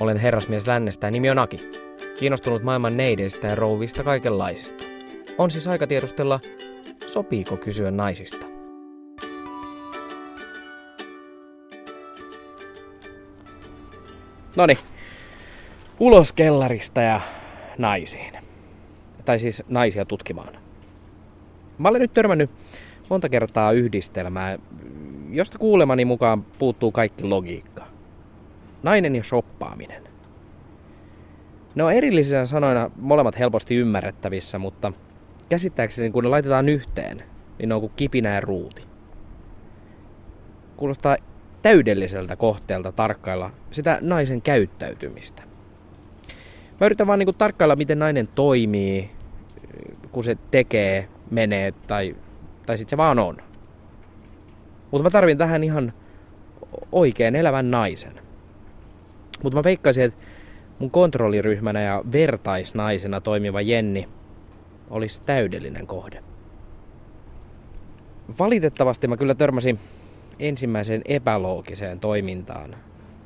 Olen herrasmies lännestä ja nimi on Aki. Kiinnostunut maailman neideistä ja rouvista kaikenlaisista. On siis aika tiedustella, sopiiko kysyä naisista. Noni, ulos kellarista ja naisiin. Tai siis naisia tutkimaan. Mä olen nyt törmännyt monta kertaa yhdistelmää, josta kuulemani mukaan puuttuu kaikki logiikka. Nainen ja shoppaaminen. Ne on erillisinä sanoina molemmat helposti ymmärrettävissä, mutta käsittääkseni kun ne laitetaan yhteen, niin ne on kuin kipinä ja ruuti. Kuulostaa täydelliseltä kohteelta tarkkailla sitä naisen käyttäytymistä. Mä yritän vaan niinku tarkkailla, miten nainen toimii, kun se tekee, menee tai, tai sitten se vaan on. Mutta mä tarvin tähän ihan oikean elävän naisen. Mutta mä veikkaisin, että mun kontrolliryhmänä ja vertaisnaisena toimiva Jenni olisi täydellinen kohde. Valitettavasti mä kyllä törmäsin ensimmäiseen epäloogiseen toimintaan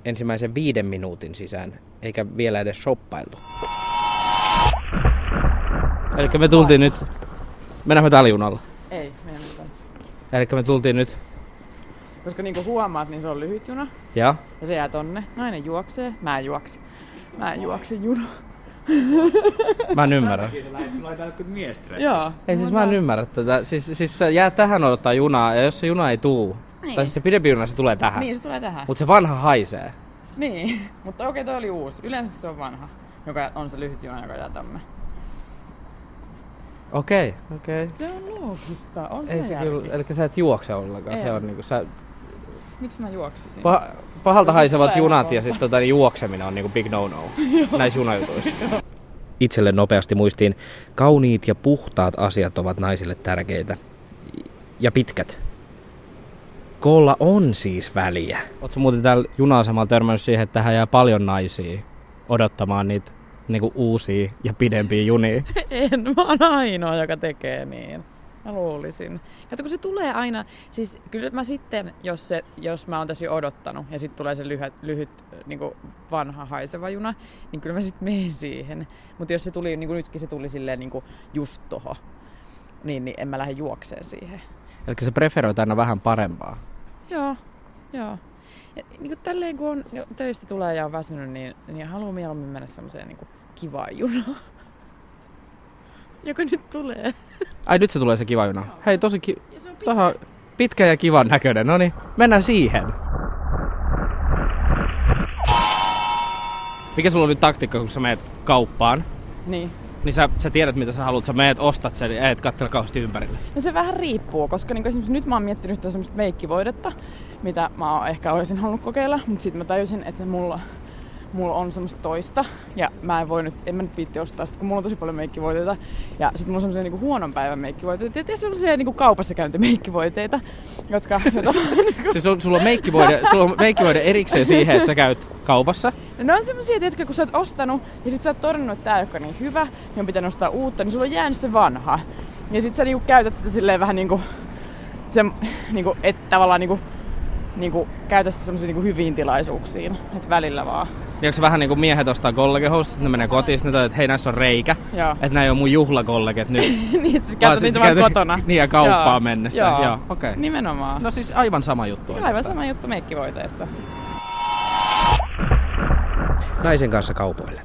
ensimmäisen viiden minuutin sisään, eikä vielä edes shoppailtu. Eli me tultiin nyt, mennään me täällä junalla. Ei, on. Eli me tultiin nyt, Koska niinku huomaat, niin se on lyhyt juna. ja Ja se jää tonne. Nainen juoksee. Mä en juokse. Mä en juokse juna. mä en ymmärrä. Joo. Ei siis mä en ymmärrä tätä. Siis, siis sä jää tähän odottaa junaa, ja jos se juna ei tuu, Niin. tai siis se pidempi juna, se tulee tähän. Niin, se tulee tähän. Mutta se vanha haisee. Niin. Mutta okei, toi oli uusi. Yleensä se on vanha. Joka on se lyhyt juna, joka jää tonne. Okei, okei. Se on loogista. On Ei se se järki. kyllä, eli sä et juokse ollenkaan. Se on niinku, sä, Miksi mä juoksisin? pah, pahalta Se haisevat junat ja sitten tota, niin juokseminen on niinku big no-no näissä junajutuissa. Itselle nopeasti muistiin, kauniit ja puhtaat asiat ovat naisille tärkeitä. Ja pitkät. Koolla on siis väliä. Oletko muuten täällä juna-asemalla törmännyt siihen, että tähän jää paljon naisia odottamaan niitä niinku uusia ja pidempiä junia? En, mä oon ainoa, joka tekee niin. Mä luulisin. Kato, kun se tulee aina, siis kyllä mä sitten, jos, se, jos mä oon tässä odottanut ja sitten tulee se lyhyt, lyhyt niin vanha haiseva juna, niin kyllä mä sitten menen siihen. Mutta jos se tuli, niin kuin nytkin se tuli silleen niin kuin just toho, niin, niin en mä lähde juokseen siihen. Eli sä preferoit aina vähän parempaa. Joo, joo. Ja, niin kuin tälleen kun on, töistä tulee ja on väsynyt, niin, niin haluan mieluummin mennä semmoiseen niin kivaan junaan. Joka nyt tulee. Ai nyt se tulee se kiva juna. Hei, tosi ki- Ja se on pitkä. Pitkä ja kivan näköinen. No niin, mennään siihen. Mikä sulla on nyt taktiikka, kun sä meet kauppaan? Niin. Niin sä, sä tiedät, mitä sä haluat. Sä meet, ostat sen ja et katsella kauheasti ympärille. No se vähän riippuu, koska niin esimerkiksi nyt mä oon miettinyt tätä semmoista meikkivoidetta, mitä mä oon ehkä olisin halunnut kokeilla, mutta sitten mä tajusin, että mulla, mulla on semmoista toista ja mä en voi nyt, en mä nyt viitti ostaa sitä, kun mulla on tosi paljon meikkivoiteita ja sitten mulla on semmoisia niinku huonon päivän meikkivoiteita ja semmoisia niinku kaupassa käyntimeikkivoiteita, jotka, jotka niinku, Siis on, sulla, on meikkivoide, sulla on meikkivoide erikseen siihen, että sä käyt kaupassa. No ne on semmosia, tiedätkö, kun sä oot ostanut ja sit sä oot todennut, että tää ei olekaan niin hyvä, niin on pitänyt ostaa uutta, niin sulla on jäänyt se vanha. Ja sit sä niinku käytät sitä silleen vähän niinku, se, niinku et tavallaan niinku, niinku käytä sitä semmosia niinku hyviin tilaisuuksiin. Et välillä vaan. Ja onko se vähän niin kuin miehet ostaa kollegehousut, ne menee kotiin, sitten ne että hei näissä on reikä. Joo. Että nämä ei ole mun juhlakolleget nyt. niin, että sä Vaan käytät niitä vaan kotona. Niin, ja kauppaan Joo. mennessä. Joo, Joo, okei. Nimenomaan. No siis aivan sama juttu Aivan oikeastaan. sama juttu meikkivoiteessa. naisen kanssa kaupoille.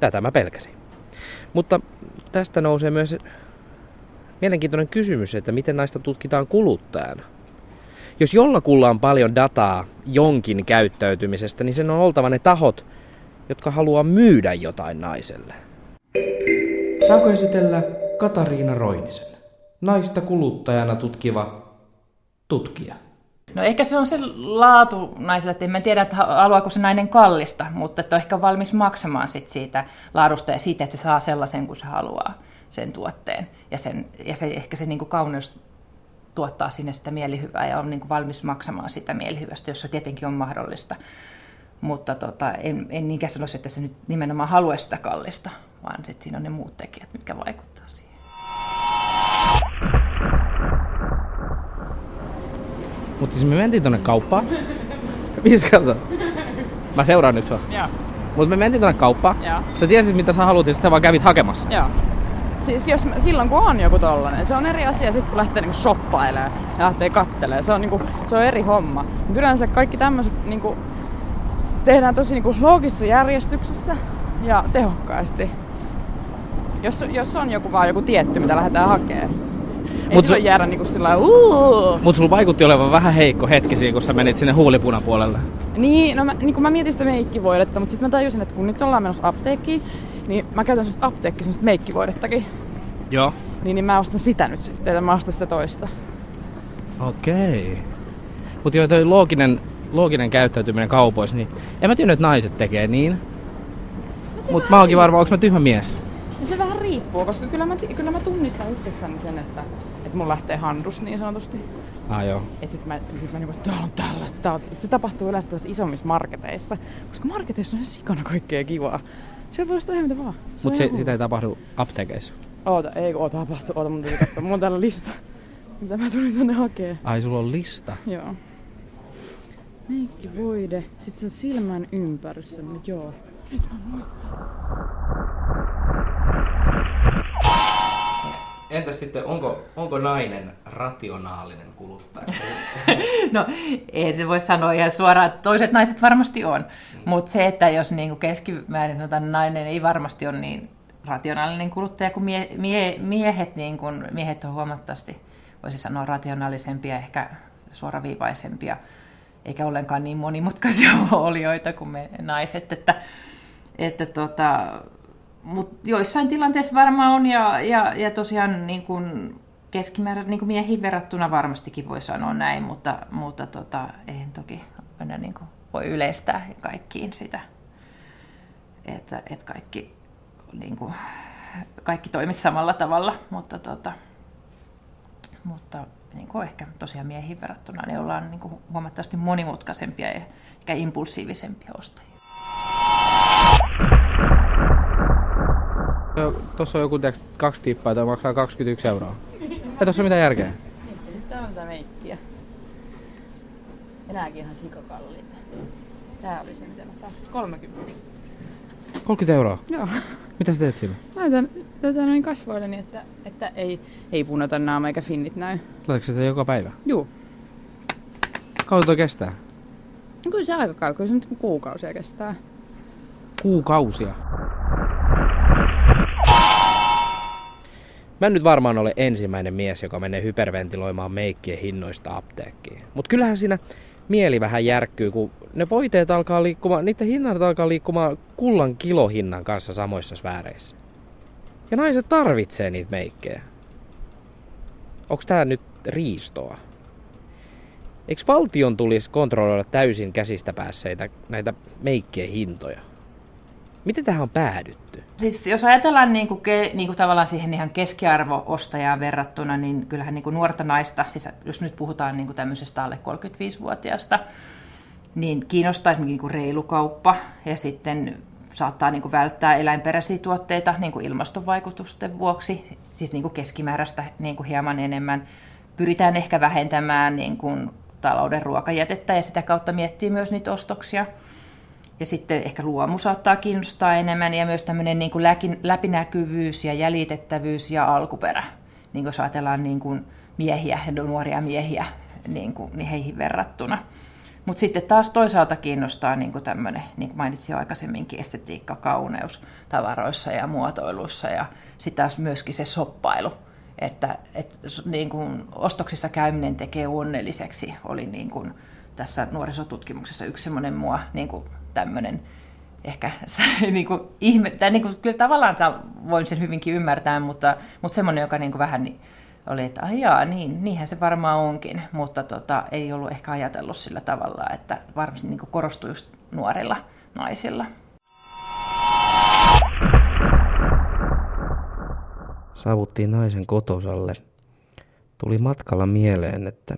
Tätä mä pelkäsin. Mutta tästä nousee myös mielenkiintoinen kysymys, että miten naista tutkitaan kuluttajana. Jos jollakulla on paljon dataa jonkin käyttäytymisestä, niin sen on oltava ne tahot, jotka haluaa myydä jotain naiselle. Saanko esitellä Katariina Roinisen, naista kuluttajana tutkiva tutkija? No ehkä se on se laatu naiselle, että en mä tiedä, että haluaako se nainen kallista, mutta että on ehkä valmis maksamaan sit siitä laadusta ja siitä, että se saa sellaisen kuin se haluaa sen tuotteen. Ja, sen, ja se, ehkä se niin kuin kauneus tuottaa sinne sitä mielihyvää ja on niin kuin valmis maksamaan sitä mielihyvästä, jos se tietenkin on mahdollista. Mutta tota, en, en niinkään sanoisi, että se nyt nimenomaan haluaisi sitä kallista, vaan sitten siinä on ne muut tekijät, mitkä vaikuttaa siihen. Mutta siis me mentiin tonne kauppaan. Viskalta. Mä seuraan nyt sua. Joo. Mutta me mentiin tänne kauppaan. Joo. Sä tiesit mitä sä haluat ja sit sä vaan kävit hakemassa. Joo. Siis jos, silloin kun on joku tollanen, se on eri asia sit kun lähtee niinku shoppailemaan ja lähtee kattelee. Se on, niinku, se on eri homma. Mutta yleensä kaikki tämmöiset niinku, tehdään tosi niinku loogisessa järjestyksessä ja tehokkaasti. Jos, jos on joku vaan joku tietty, mitä lähdetään hakemaan. Ei Mut Mut se- jäädä niinku sillä lailla, "Uu." Mut sulla vaikutti olevan vähän heikko hetki siinä, kun sä menit sinne huulipunapuolelle. Niin, no mä, niin kun mä mietin sitä meikkivoidetta, mutta sitten mä tajusin, että kun nyt ollaan menossa apteekkiin, niin mä käytän semmoista apteekki semmoista meikkivoidettakin. Joo. Niin, niin mä ostan sitä nyt sitten, ja mä ostan sitä toista. Okei. Mut joo, toi looginen, looginen käyttäytyminen kaupoissa, niin en mä tiedä, että naiset tekee niin. No se Mut vähän mä oonkin varma, onko mä tyhmä mies? Ja se vähän riippuu, koska kyllä mä, kyllä mä tunnistan itsessäni sen, että, että mun lähtee handus niin sanotusti. Ah joo. Että sit mä, sit mä niinku, että täällä on tällaista, täällä. Et se tapahtuu yleensä isommissa marketeissa. Koska marketeissa on ihan sikana kaikkea kivaa. Se voi ostaa ihan mitä vaan. Se Mut on se, ihan sitä ei tapahdu apteekeissa. Oota, ei kun oota, tapahtuu. Oota, mun täytyy katsoa. Mulla on täällä lista. Mitä mä tulin tänne hakee. Ai, sulla on lista. Joo. Meikkivoide. Sitten se silmän ympärys. semmonen, Joo. Nyt mä muistan. Entäs sitten, onko, onko nainen rationaalinen kuluttaja? No, ei se voi sanoa ihan suoraan, että toiset naiset varmasti on. Mm. Mutta se, että jos niinku keskimäärin sanotaan, nainen ei varmasti ole niin rationaalinen kuluttaja kuin mie- mie- miehet, niin kun, miehet on huomattavasti, voisi sanoa, rationaalisempia, ehkä suoraviivaisempia, eikä ollenkaan niin monimutkaisia olioita kuin me naiset. Että, että tota, mutta joissain tilanteissa varmaan on, ja, ja, ja tosiaan niin kuin keskimäärin niin kuin miehiin verrattuna varmastikin voi sanoa näin, mutta, mutta tota, eihän toki aina niin kuin voi yleistää kaikkiin sitä, että, että kaikki, niin kaikki toimisi samalla tavalla, mutta, tota, mutta niin kuin ehkä tosiaan miehiin verrattuna niin ollaan niin kuin huomattavasti monimutkaisempia ja ehkä impulsiivisempia ostajia. Tuossa on joku tiiäks, kaksi tippaa, toi maksaa 21 euroa. Ei tossa ole mitään järkeä. Tää on tää meikkiä. Enääkin ihan sikakalliita. Tää oli se, mitä mä saan. 30. 30 euroa. Joo. Mitä sä teet sillä? Laitan tätä noin kasvoilleni, että, että ei, ei punota naama eikä finnit näy. Laitatko sitä joka päivä? Juu. Kauan toi kestää? No kyllä se aika kauan, kyllä se nyt kuukausia kestää. Kuukausia. Mä en nyt varmaan ole ensimmäinen mies, joka menee hyperventiloimaan meikkien hinnoista apteekkiin. Mutta kyllähän siinä mieli vähän järkkyy, kun ne voiteet alkaa liikkumaan, niiden hinnat alkaa liikkumaan kullan kilohinnan kanssa samoissa sfääreissä. Ja naiset tarvitsee niitä meikkejä. Onks tää nyt riistoa? Eikö valtion tulisi kontrolloida täysin käsistä päässeitä näitä meikkien hintoja? Miten tähän on päädytty? Siis jos ajatellaan niin kuin, niin kuin tavallaan siihen ihan keskiarvo-ostajaan verrattuna, niin kyllähän niin kuin nuorta naista, siis jos nyt puhutaan niin kuin tämmöisestä alle 35-vuotiaasta, niin kiinnostaa esimerkiksi niin kuin reilu kauppa ja sitten saattaa niin kuin välttää eläinperäisiä tuotteita niin kuin ilmastovaikutusten vuoksi, siis niin kuin keskimääräistä niin kuin hieman enemmän. Pyritään ehkä vähentämään niin kuin talouden ruokajätettä ja sitä kautta miettii myös niitä ostoksia. Ja sitten ehkä luomu saattaa kiinnostaa enemmän ja myös tämmöinen niin kuin läpinäkyvyys ja jäljitettävyys ja alkuperä. Niin kuin jos ajatellaan niin kuin miehiä, nuoria miehiä niin, kuin, niin heihin verrattuna. Mutta sitten taas toisaalta kiinnostaa niin kuin tämmöinen, niin kuin mainitsin jo aikaisemminkin, estetiikka, kauneus tavaroissa ja muotoilussa ja sitten taas myöskin se soppailu. Että, että niin kuin ostoksissa käyminen tekee onnelliseksi, oli niin kuin tässä nuorisotutkimuksessa yksi semmoinen mua niin kuin tämmöinen ehkä niin kuin ihme, tai niin kuin, kyllä tavallaan voin sen hyvinkin ymmärtää, mutta, mutta semmoinen, joka niin kuin vähän niin, oli, että ajaa, niin, niinhän se varmaan onkin, mutta tota, ei ollut ehkä ajatellut sillä tavalla, että varmasti niin korostui just nuorilla naisilla. Saavuttiin naisen kotosalle. Tuli matkalla mieleen, että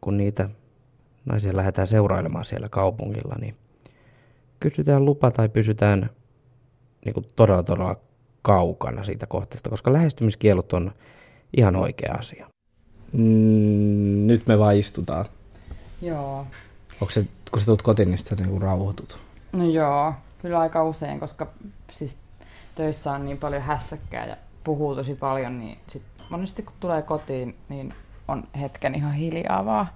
kun niitä naisia lähdetään seurailemaan siellä kaupungilla, niin kysytään lupa tai pysytään niin kuin todella todella kaukana siitä kohteesta, koska lähestymiskielut on ihan oikea asia. Mm, nyt me vaan istutaan. Joo. Onko se, kun sä tulet kotiin, niin sä niin rauhoitut? No joo, kyllä aika usein, koska siis töissä on niin paljon hässäkkää ja puhuu tosi paljon, niin sit monesti kun tulee kotiin, niin on hetken ihan hiljaa vaan.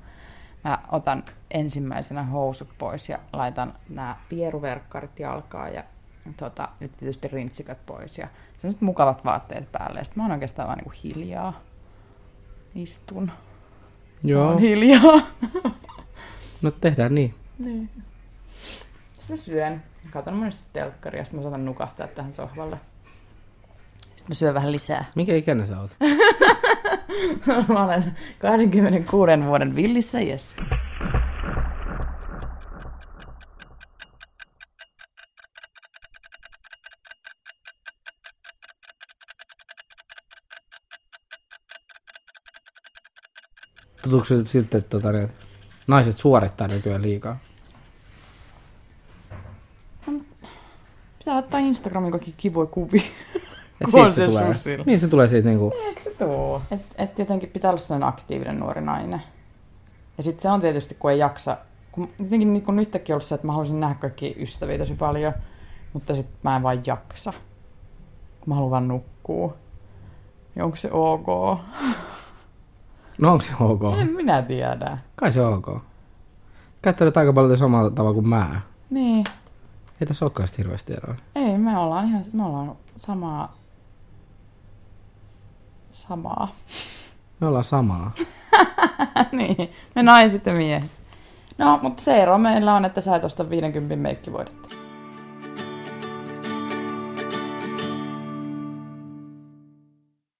Mä otan ensimmäisenä housut pois ja laitan nämä pieruverkkarit jalkaan ja, tota, ja tietysti rintsikat pois ja sellaiset mukavat vaatteet päälle. Ja sit mä oon oikeastaan vaan niinku hiljaa. Istun. Joo. Oon hiljaa. No tehdään niin. Niin. Sitten mä syön. Katon monesti telkkaria, ja sitten mä saatan nukahtaa tähän sohvalle. Sitten mä syön vähän lisää. Mikä ikäinen sä oot? mä olen 26 vuoden villissä iässä. Tuntuuko se siltä, että tota, ne naiset suorittaa nykyään liikaa? Pitää laittaa Instagramiin kaikki kivoja kuvia. Et Kun on se tulee. susilla. Niin se tulee siitä niinku... Eikö se tuo? Et, et jotenkin pitää olla sellainen aktiivinen nuori nainen. Ja sitten se on tietysti, kun ei jaksa. Kun jotenkin niin kun nytkin ollut se, että mä haluaisin nähdä kaikki ystäviä tosi paljon, mutta sitten mä en vaan jaksa. Kun mä haluan vaan nukkua. Ja onko se ok? No onko se ok? En minä tiedä. Kai se on ok. Käyttänyt aika paljon samalla tavalla kuin mä. Niin. Ei tässä olekaan sit hirveästi eroa. Ei, me ollaan ihan, me ollaan samaa, samaa. Me ollaan samaa. niin, me naiset ja miehet. No, mutta se ero meillä on, että sä et osta 50 meikkivoidetta.